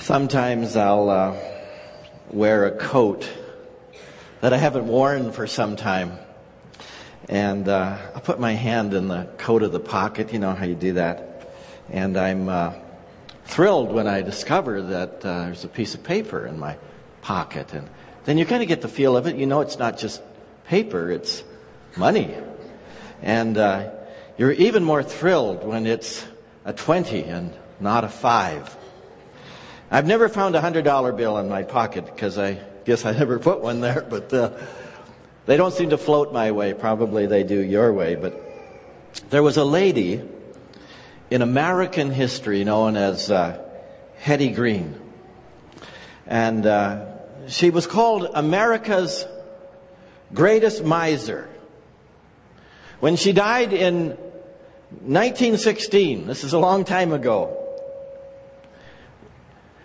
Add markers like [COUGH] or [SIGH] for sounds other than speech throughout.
Sometimes I'll uh, wear a coat that I haven't worn for some time. And uh, I'll put my hand in the coat of the pocket. You know how you do that. And I'm uh, thrilled when I discover that uh, there's a piece of paper in my pocket. And then you kind of get the feel of it. You know it's not just paper, it's money. And uh, you're even more thrilled when it's a 20 and not a 5. I've never found a hundred dollar bill in my pocket because I guess I never [LAUGHS] put one there, but uh, they don't seem to float my way. Probably they do your way. But there was a lady in American history known as uh, Hetty Green, and uh, she was called America's greatest miser. When she died in 1916, this is a long time ago,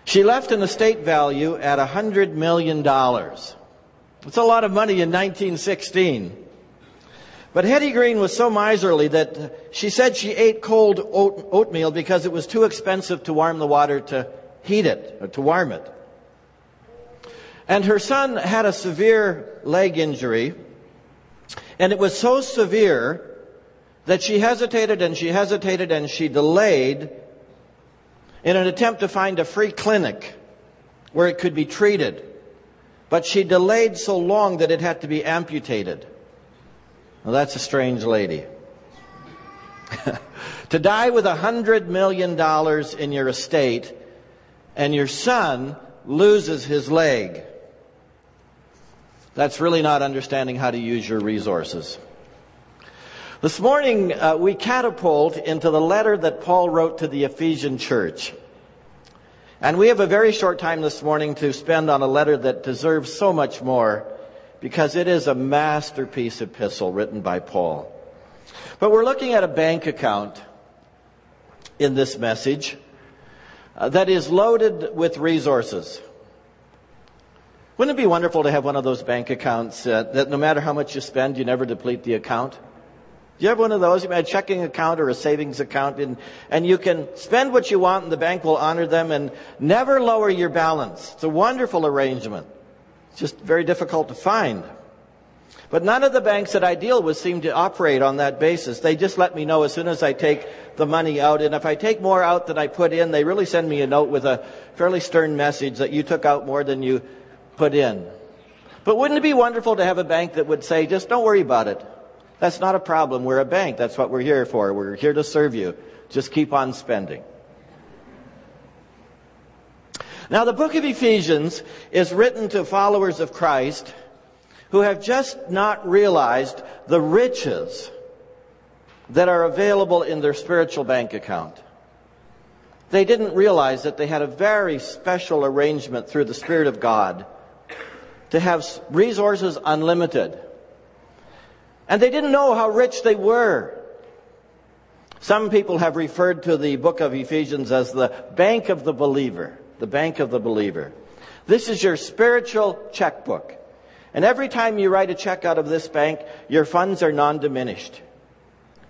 she left an estate value at $100 million. It's a lot of money in 1916. But Hetty Green was so miserly that she said she ate cold oatmeal because it was too expensive to warm the water to heat it, or to warm it. And her son had a severe leg injury, and it was so severe that she hesitated and she hesitated and she delayed in an attempt to find a free clinic where it could be treated. But she delayed so long that it had to be amputated. Well, that's a strange lady. [LAUGHS] to die with a hundred million dollars in your estate and your son loses his leg. That's really not understanding how to use your resources. This morning, uh, we catapult into the letter that Paul wrote to the Ephesian church. And we have a very short time this morning to spend on a letter that deserves so much more because it is a masterpiece epistle written by Paul. But we're looking at a bank account in this message uh, that is loaded with resources. Wouldn't it be wonderful to have one of those bank accounts uh, that no matter how much you spend, you never deplete the account? You have one of those? You have a checking account or a savings account and, and you can spend what you want and the bank will honor them and never lower your balance. It's a wonderful arrangement. It's just very difficult to find. But none of the banks that I deal with seem to operate on that basis. They just let me know as soon as I take the money out. And if I take more out than I put in, they really send me a note with a fairly stern message that you took out more than you put in. But wouldn't it be wonderful to have a bank that would say, just don't worry about it. That's not a problem. We're a bank. That's what we're here for. We're here to serve you. Just keep on spending. Now, the book of Ephesians is written to followers of Christ who have just not realized the riches that are available in their spiritual bank account. They didn't realize that they had a very special arrangement through the Spirit of God to have resources unlimited and they didn't know how rich they were. Some people have referred to the book of Ephesians as the bank of the believer. The bank of the believer. This is your spiritual checkbook. And every time you write a check out of this bank, your funds are non-diminished.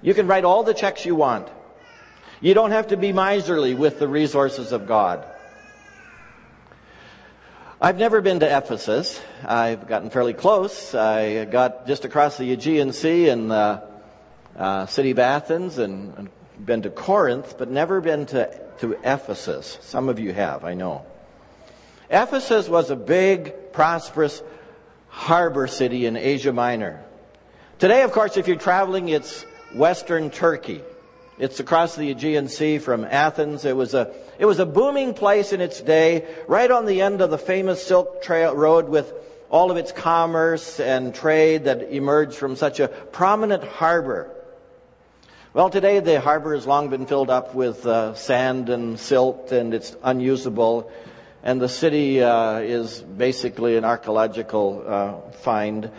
You can write all the checks you want. You don't have to be miserly with the resources of God. I've never been to Ephesus. I've gotten fairly close. I got just across the Aegean Sea in the uh, city of Athens and, and been to Corinth, but never been to, to Ephesus. Some of you have, I know. Ephesus was a big, prosperous harbor city in Asia Minor. Today, of course, if you're traveling, it's Western Turkey. It's across the Aegean Sea from Athens. It was a, it was a booming place in its day, right on the end of the famous Silk Trail Road with all of its commerce and trade that emerged from such a prominent harbor. Well, today the harbor has long been filled up with uh, sand and silt and it's unusable. And the city uh, is basically an archaeological uh, find.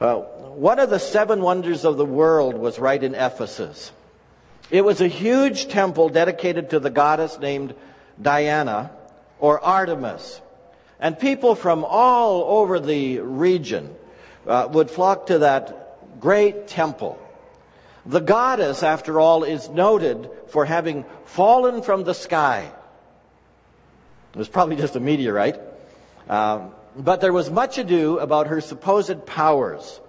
Uh, one of the seven wonders of the world was right in Ephesus. It was a huge temple dedicated to the goddess named Diana or Artemis. And people from all over the region uh, would flock to that great temple. The goddess, after all, is noted for having fallen from the sky. It was probably just a meteorite. Um, but there was much ado about her supposed powers.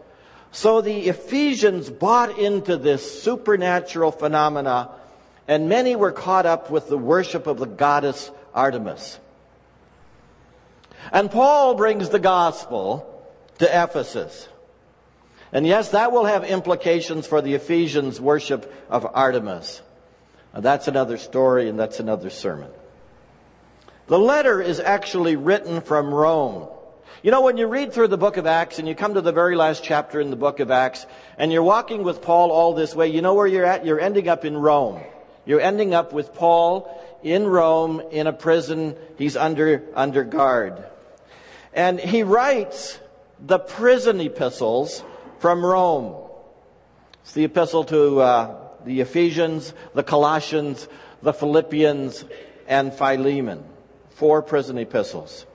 So the Ephesians bought into this supernatural phenomena, and many were caught up with the worship of the goddess Artemis. And Paul brings the gospel to Ephesus. And yes, that will have implications for the Ephesians' worship of Artemis. that's another story and that's another sermon. The letter is actually written from Rome. You know, when you read through the book of Acts and you come to the very last chapter in the book of Acts and you're walking with Paul all this way, you know where you're at? You're ending up in Rome. You're ending up with Paul in Rome in a prison. He's under, under guard. And he writes the prison epistles from Rome. It's the epistle to uh, the Ephesians, the Colossians, the Philippians, and Philemon. Four prison epistles.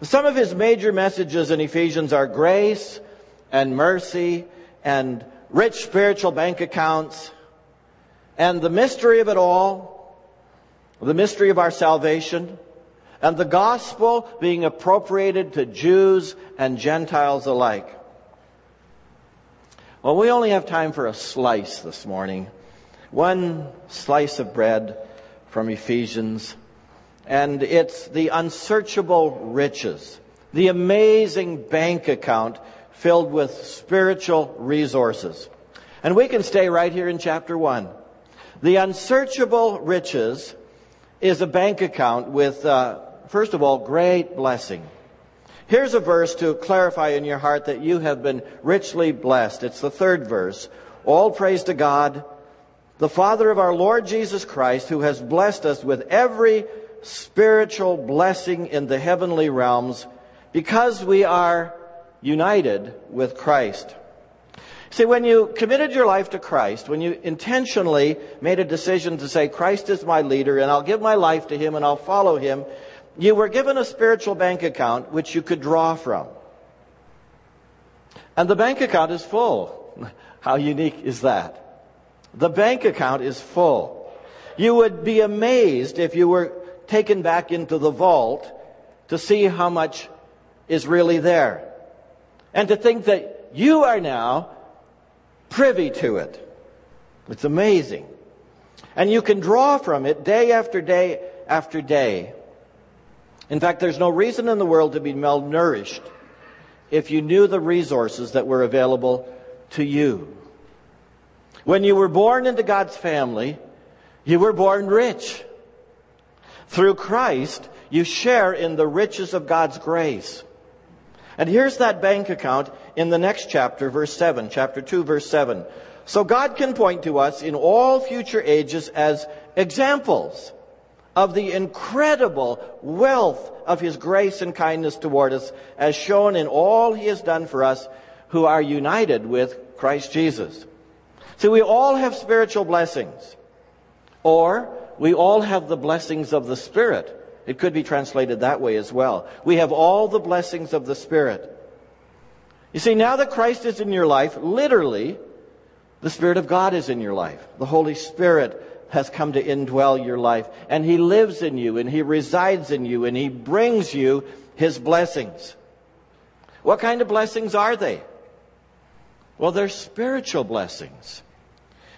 Some of his major messages in Ephesians are grace and mercy and rich spiritual bank accounts and the mystery of it all, the mystery of our salvation, and the gospel being appropriated to Jews and Gentiles alike. Well, we only have time for a slice this morning. One slice of bread from Ephesians and it's the unsearchable riches, the amazing bank account filled with spiritual resources. And we can stay right here in chapter one. The unsearchable riches is a bank account with, uh, first of all, great blessing. Here's a verse to clarify in your heart that you have been richly blessed. It's the third verse. All praise to God, the Father of our Lord Jesus Christ, who has blessed us with every spiritual blessing in the heavenly realms because we are united with Christ. See, when you committed your life to Christ, when you intentionally made a decision to say, Christ is my leader and I'll give my life to Him and I'll follow Him, you were given a spiritual bank account which you could draw from. And the bank account is full. [LAUGHS] How unique is that? The bank account is full. You would be amazed if you were taken back into the vault to see how much is really there. And to think that you are now privy to it. It's amazing. And you can draw from it day after day after day. In fact, there's no reason in the world to be malnourished if you knew the resources that were available to you. When you were born into God's family, you were born rich. Through Christ, you share in the riches of God's grace. And here's that bank account in the next chapter, verse 7, chapter 2, verse 7. So God can point to us in all future ages as examples of the incredible wealth of His grace and kindness toward us as shown in all He has done for us who are united with Christ Jesus. See, we all have spiritual blessings. Or we all have the blessings of the Spirit. It could be translated that way as well. We have all the blessings of the Spirit. You see, now that Christ is in your life, literally, the Spirit of God is in your life. The Holy Spirit has come to indwell your life. And He lives in you, and He resides in you, and He brings you His blessings. What kind of blessings are they? Well, they're spiritual blessings.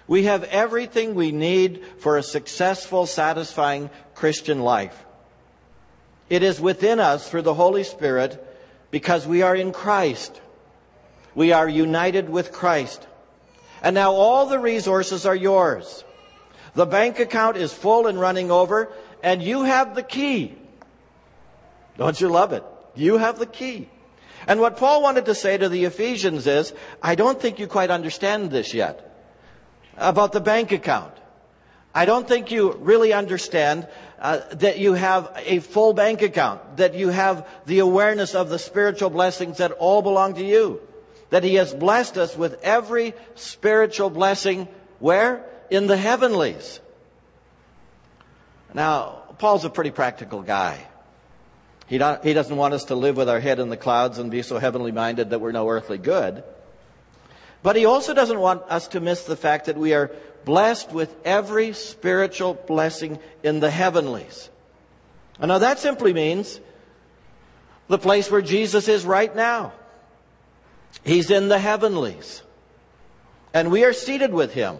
We have everything we need for a successful, satisfying Christian life. It is within us through the Holy Spirit because we are in Christ. We are united with Christ. And now all the resources are yours. The bank account is full and running over, and you have the key. Don't you love it? You have the key. And what Paul wanted to say to the Ephesians is, I don't think you quite understand this yet about the bank account. I don't think you really understand uh, that you have a full bank account, that you have the awareness of the spiritual blessings that all belong to you, that He has blessed us with every spiritual blessing. Where? In the heavenlies. Now, Paul's a pretty practical guy. He, he doesn't want us to live with our head in the clouds and be so heavenly minded that we're no earthly good. But he also doesn't want us to miss the fact that we are blessed with every spiritual blessing in the heavenlies. And now that simply means the place where Jesus is right now. He's in the heavenlies. And we are seated with him.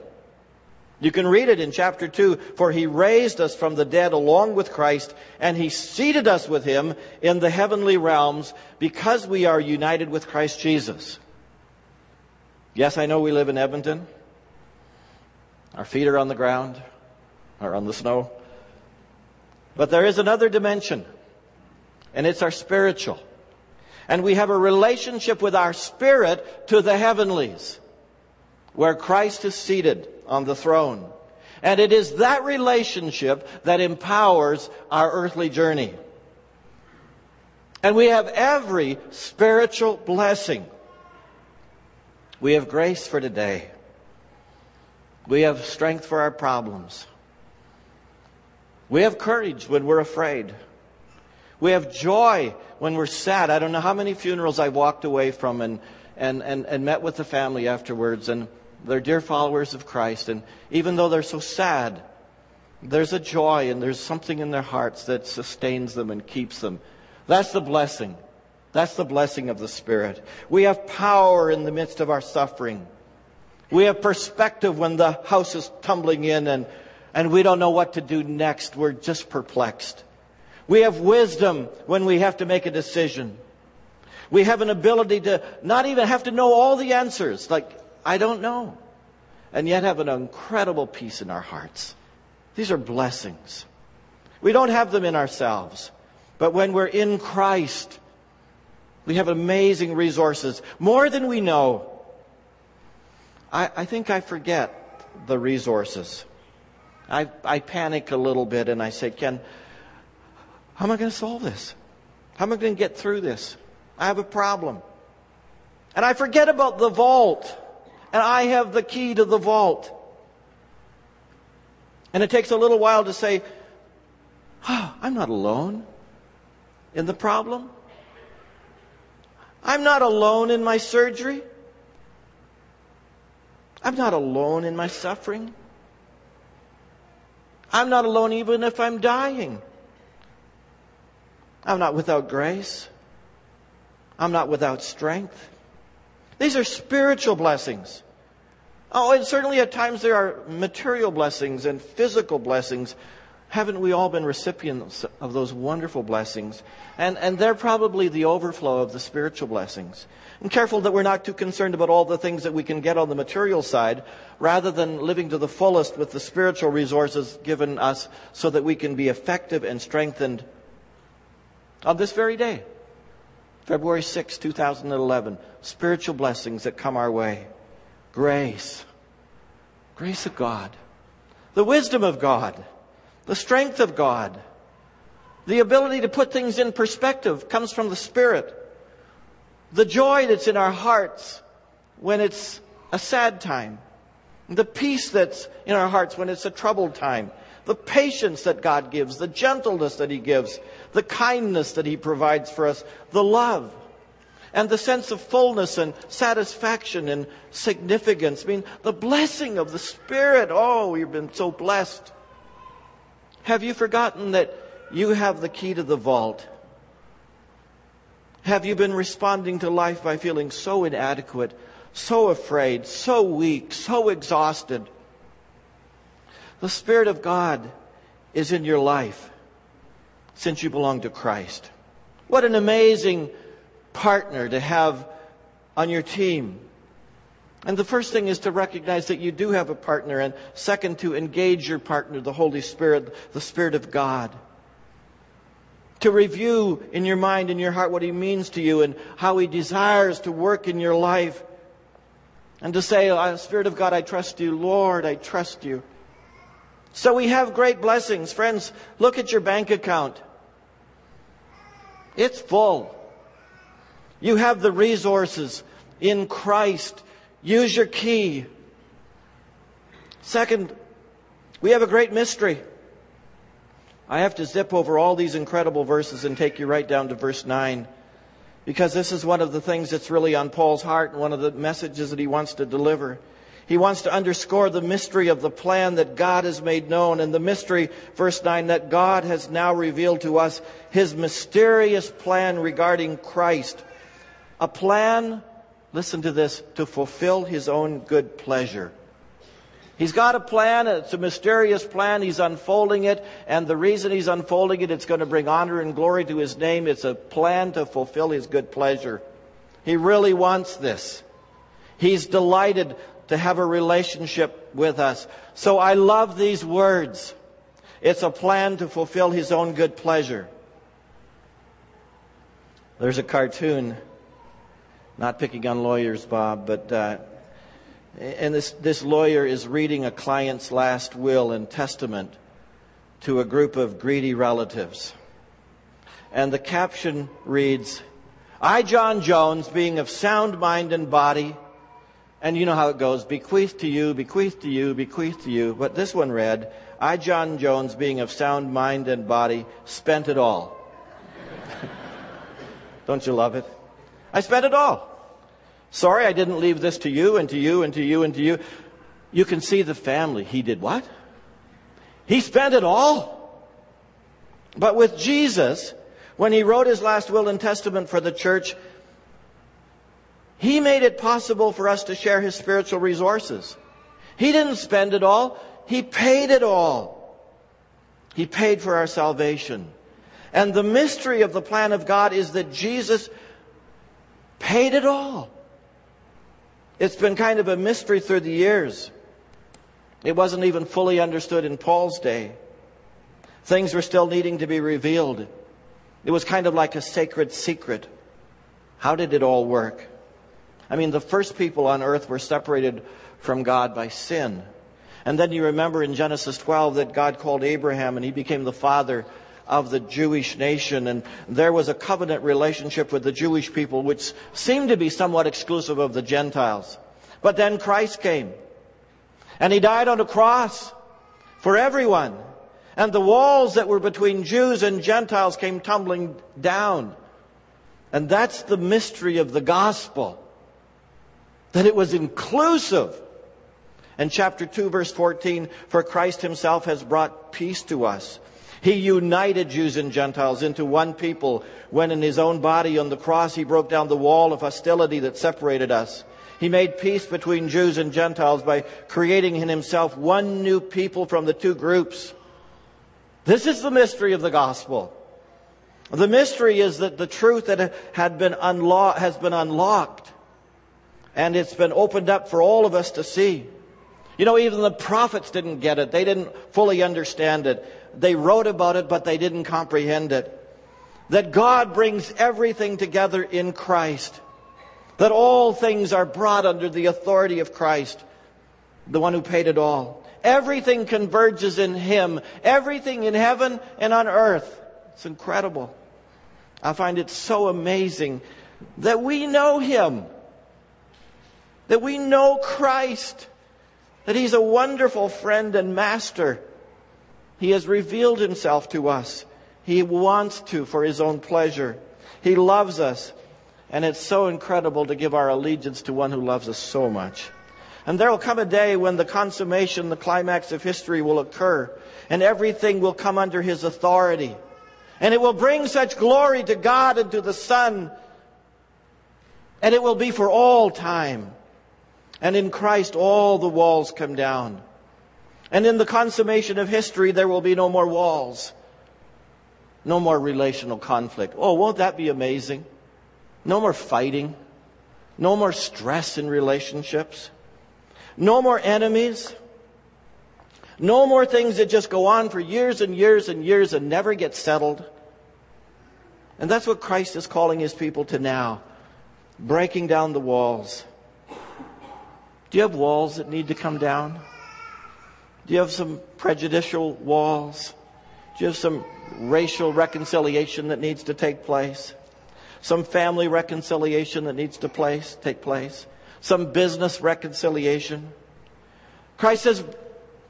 You can read it in chapter 2. For he raised us from the dead along with Christ, and he seated us with him in the heavenly realms because we are united with Christ Jesus. Yes, I know we live in Edmonton. Our feet are on the ground or on the snow. But there is another dimension, and it's our spiritual. And we have a relationship with our spirit to the heavenlies, where Christ is seated on the throne. And it is that relationship that empowers our earthly journey. And we have every spiritual blessing. We have grace for today. We have strength for our problems. We have courage when we're afraid. We have joy when we're sad. I don't know how many funerals I walked away from and, and, and, and met with the family afterwards, and they're dear followers of Christ. And even though they're so sad, there's a joy and there's something in their hearts that sustains them and keeps them. That's the blessing. That's the blessing of the Spirit. We have power in the midst of our suffering. We have perspective when the house is tumbling in and, and we don't know what to do next. We're just perplexed. We have wisdom when we have to make a decision. We have an ability to not even have to know all the answers. Like, I don't know. And yet have an incredible peace in our hearts. These are blessings. We don't have them in ourselves. But when we're in Christ, we have amazing resources. More than we know. I, I think I forget the resources. I, I panic a little bit and I say, Ken, how am I going to solve this? How am I going to get through this? I have a problem. And I forget about the vault. And I have the key to the vault. And it takes a little while to say, oh, I'm not alone in the problem. I'm not alone in my surgery. I'm not alone in my suffering. I'm not alone even if I'm dying. I'm not without grace. I'm not without strength. These are spiritual blessings. Oh, and certainly at times there are material blessings and physical blessings. Haven't we all been recipients of those wonderful blessings? And, and they're probably the overflow of the spiritual blessings. And careful that we're not too concerned about all the things that we can get on the material side, rather than living to the fullest with the spiritual resources given us so that we can be effective and strengthened on this very day, February 6, 2011, spiritual blessings that come our way. Grace. Grace of God. The wisdom of God. The strength of God. The ability to put things in perspective comes from the Spirit. The joy that's in our hearts when it's a sad time. The peace that's in our hearts when it's a troubled time. The patience that God gives. The gentleness that He gives the kindness that He provides for us, the love, and the sense of fullness and satisfaction and significance. I mean, the blessing of the Spirit. Oh, we've been so blessed. Have you forgotten that you have the key to the vault? Have you been responding to life by feeling so inadequate, so afraid, so weak, so exhausted? The Spirit of God is in your life since you belong to Christ. What an amazing partner to have on your team. And the first thing is to recognize that you do have a partner, and second, to engage your partner, the Holy Spirit, the Spirit of God. To review in your mind and your heart what He means to you and how He desires to work in your life. And to say, oh, Spirit of God, I trust you. Lord, I trust you. So we have great blessings. Friends, look at your bank account. It's full. You have the resources in Christ. Use your key. Second, we have a great mystery. I have to zip over all these incredible verses and take you right down to verse 9 because this is one of the things that's really on Paul's heart and one of the messages that he wants to deliver. He wants to underscore the mystery of the plan that God has made known and the mystery, verse 9, that God has now revealed to us his mysterious plan regarding Christ. A plan, listen to this, to fulfill his own good pleasure. He's got a plan, it's a mysterious plan, he's unfolding it, and the reason he's unfolding it, it's going to bring honor and glory to his name. It's a plan to fulfill his good pleasure. He really wants this. He's delighted to have a relationship with us. So I love these words. It's a plan to fulfill his own good pleasure. There's a cartoon, not picking on lawyers, Bob, but, uh, and this, this lawyer is reading a client's last will and testament to a group of greedy relatives. And the caption reads, I, John Jones, being of sound mind and body, and you know how it goes bequeath to you, bequeath to you, bequeath to you. But this one read, I, John Jones, being of sound mind and body, spent it all. [LAUGHS] Don't you love it? I spent it all. Sorry I didn't leave this to you and to you and to you and to you. You can see the family. He did what? He spent it all. But with Jesus, when he wrote his last will and testament for the church, he made it possible for us to share His spiritual resources. He didn't spend it all. He paid it all. He paid for our salvation. And the mystery of the plan of God is that Jesus paid it all. It's been kind of a mystery through the years. It wasn't even fully understood in Paul's day. Things were still needing to be revealed. It was kind of like a sacred secret. How did it all work? I mean, the first people on earth were separated from God by sin. And then you remember in Genesis 12 that God called Abraham and he became the father of the Jewish nation. And there was a covenant relationship with the Jewish people, which seemed to be somewhat exclusive of the Gentiles. But then Christ came. And he died on a cross for everyone. And the walls that were between Jews and Gentiles came tumbling down. And that's the mystery of the gospel that it was inclusive. And chapter 2 verse 14, for Christ himself has brought peace to us. He united Jews and Gentiles into one people when in his own body on the cross he broke down the wall of hostility that separated us. He made peace between Jews and Gentiles by creating in himself one new people from the two groups. This is the mystery of the gospel. The mystery is that the truth that had been unlo- has been unlocked and it's been opened up for all of us to see. You know, even the prophets didn't get it. They didn't fully understand it. They wrote about it, but they didn't comprehend it. That God brings everything together in Christ. That all things are brought under the authority of Christ, the one who paid it all. Everything converges in Him. Everything in heaven and on earth. It's incredible. I find it so amazing that we know Him that we know Christ, that He's a wonderful friend and master. He has revealed Himself to us. He wants to for His own pleasure. He loves us. And it's so incredible to give our allegiance to one who loves us so much. And there will come a day when the consummation, the climax of history will occur and everything will come under His authority. And it will bring such glory to God and to the Son. And it will be for all time. And in Christ, all the walls come down. And in the consummation of history, there will be no more walls. No more relational conflict. Oh, won't that be amazing? No more fighting. No more stress in relationships. No more enemies. No more things that just go on for years and years and years and never get settled. And that's what Christ is calling his people to now. Breaking down the walls. Do you have walls that need to come down? Do you have some prejudicial walls? Do you have some racial reconciliation that needs to take place? Some family reconciliation that needs to place, take place? Some business reconciliation? Christ says,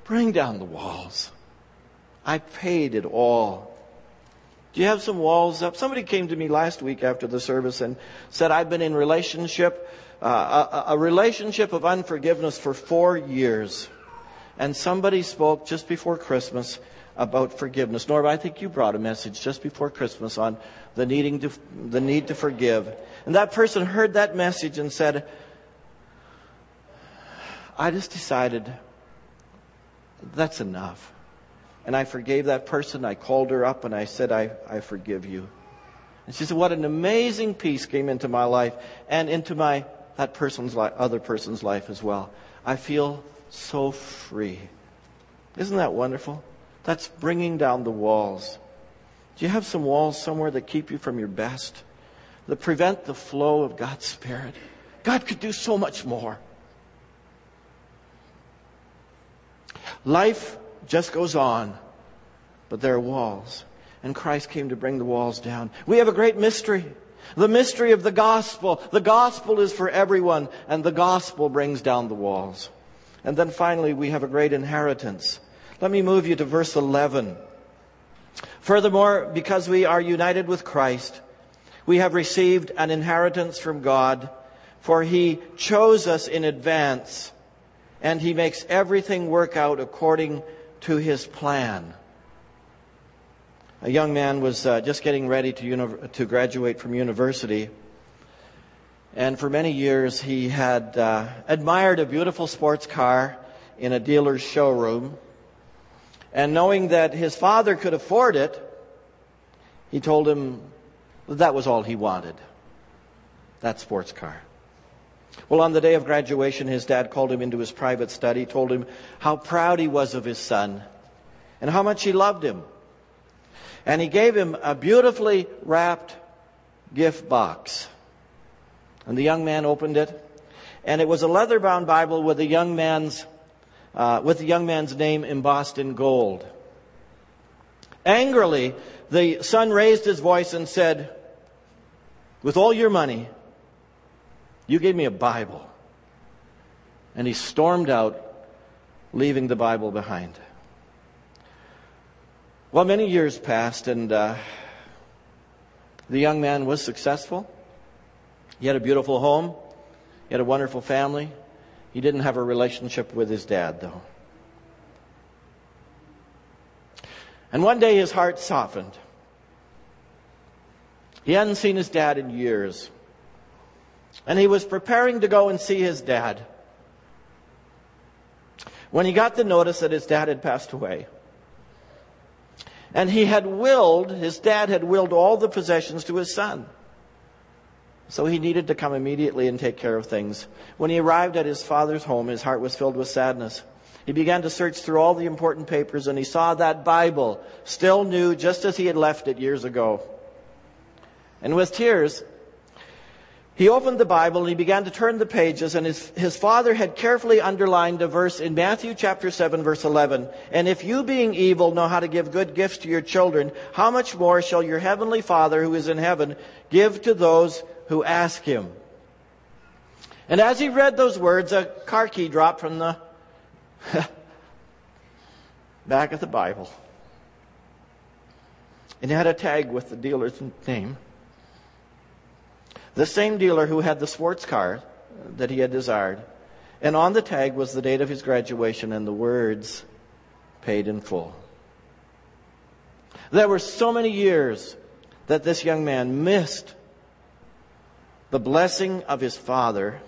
bring down the walls. I paid it all. Do you have some walls up? Somebody came to me last week after the service and said, I've been in relationship, uh, a, a relationship of unforgiveness for four years. And somebody spoke just before Christmas about forgiveness. Norm, I think you brought a message just before Christmas on the needing to, the need to forgive. And that person heard that message and said, I just decided that's enough. And I forgave that person. I called her up and I said, I, I forgive you. And she said, what an amazing peace came into my life and into my, that person's life, other person's life as well. I feel so free. Isn't that wonderful? That's bringing down the walls. Do you have some walls somewhere that keep you from your best? That prevent the flow of God's Spirit? God could do so much more. Life just goes on, but there are walls. And Christ came to bring the walls down. We have a great mystery. The mystery of the gospel. The gospel is for everyone, and the gospel brings down the walls. And then finally, we have a great inheritance. Let me move you to verse 11. Furthermore, because we are united with Christ, we have received an inheritance from God, for he chose us in advance, and he makes everything work out according to his plan. A young man was uh, just getting ready to, uni- to graduate from university. And for many years, he had uh, admired a beautiful sports car in a dealer's showroom. And knowing that his father could afford it, he told him that, that was all he wanted that sports car. Well, on the day of graduation, his dad called him into his private study, told him how proud he was of his son and how much he loved him. And he gave him a beautifully wrapped gift box. And the young man opened it, and it was a leather-bound Bible with the young man's uh, with the young man's name embossed in gold. Angrily, the son raised his voice and said, "With all your money, you gave me a Bible. And he stormed out, leaving the Bible behind. Well, many years passed, and uh, the young man was successful. He had a beautiful home, he had a wonderful family. He didn't have a relationship with his dad, though. And one day his heart softened. He hadn't seen his dad in years and he was preparing to go and see his dad when he got the notice that his dad had passed away. And he had willed, his dad had willed all the possessions to his son. So he needed to come immediately and take care of things. When he arrived at his father's home, his heart was filled with sadness. He began to search through all the important papers and he saw that Bible, still new, just as he had left it years ago. And with tears, he opened the Bible and he began to turn the pages and his, his father had carefully underlined a verse in Matthew chapter 7 verse 11. And if you being evil know how to give good gifts to your children, how much more shall your heavenly father who is in heaven give to those who ask him? And as he read those words, a car key dropped from the [LAUGHS] back of the Bible. And it had a tag with the dealer's name. The same dealer who had the sports car that he had desired. And on the tag was the date of his graduation and the words, paid in full. There were so many years that this young man missed the blessing of his father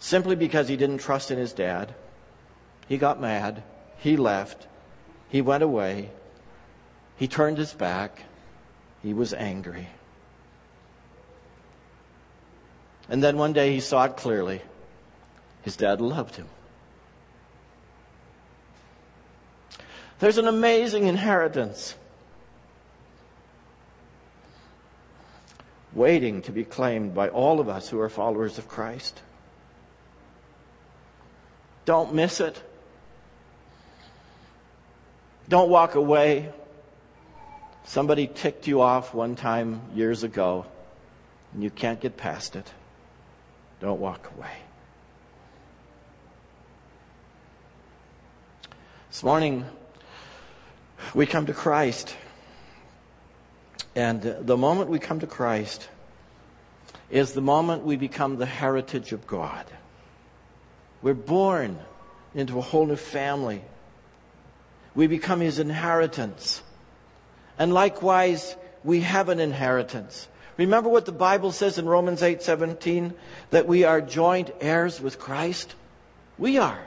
simply because he didn't trust in his dad. He got mad. He left. He went away. He turned his back. He was angry. And then one day he saw it clearly. His dad loved him. There's an amazing inheritance waiting to be claimed by all of us who are followers of Christ. Don't miss it. Don't walk away. Somebody ticked you off one time years ago, and you can't get past it. Don't walk away. This morning, we come to Christ. And the moment we come to Christ is the moment we become the heritage of God. We're born into a whole new family. We become His inheritance. And likewise, we have an inheritance. Remember what the Bible says in Romans 8 17? That we are joint heirs with Christ? We are.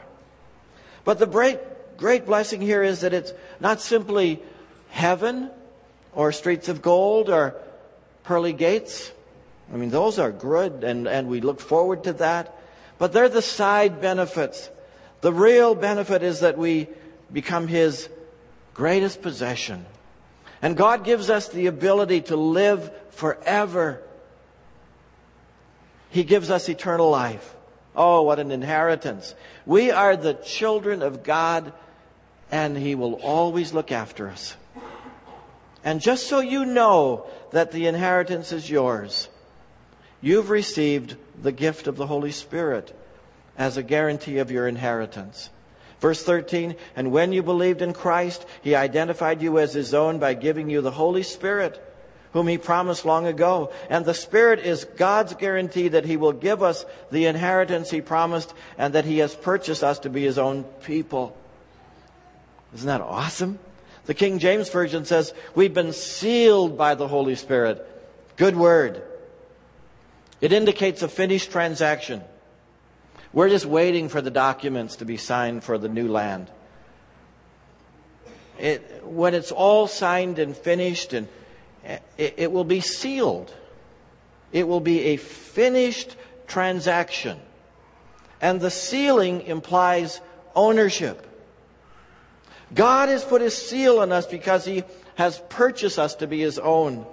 But the great, great blessing here is that it's not simply heaven or streets of gold or pearly gates. I mean, those are good and, and we look forward to that. But they're the side benefits. The real benefit is that we become His greatest possession. And God gives us the ability to live forever. He gives us eternal life. Oh, what an inheritance. We are the children of God and He will always look after us. And just so you know that the inheritance is yours, you've received the gift of the Holy Spirit as a guarantee of your inheritance. Verse 13, and when you believed in Christ, He identified you as His own by giving you the Holy Spirit, whom He promised long ago. And the Spirit is God's guarantee that He will give us the inheritance He promised and that He has purchased us to be His own people. Isn't that awesome? The King James Version says, We've been sealed by the Holy Spirit. Good word. It indicates a finished transaction. We're just waiting for the documents to be signed for the new land. It, when it's all signed and finished, and it, it will be sealed. It will be a finished transaction. And the sealing implies ownership. God has put his seal on us because he has purchased us to be his own.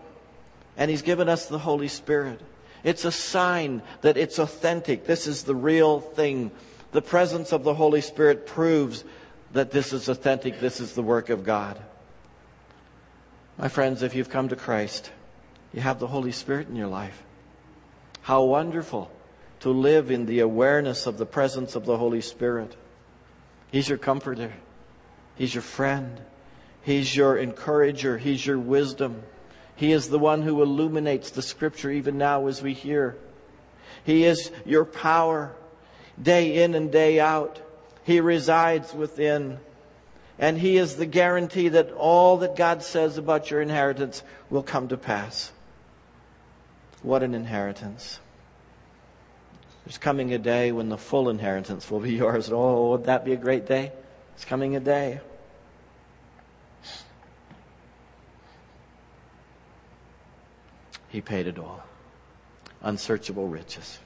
And he's given us the Holy Spirit. It's a sign that it's authentic. This is the real thing. The presence of the Holy Spirit proves that this is authentic. This is the work of God. My friends, if you've come to Christ, you have the Holy Spirit in your life. How wonderful to live in the awareness of the presence of the Holy Spirit. He's your comforter. He's your friend. He's your encourager. He's your wisdom. He is the one who illuminates the scripture even now as we hear. He is your power day in and day out. He resides within. And He is the guarantee that all that God says about your inheritance will come to pass. What an inheritance. There's coming a day when the full inheritance will be [LAUGHS] yours. Oh, would that be a great day? It's coming a day. He paid it all. Unsearchable riches.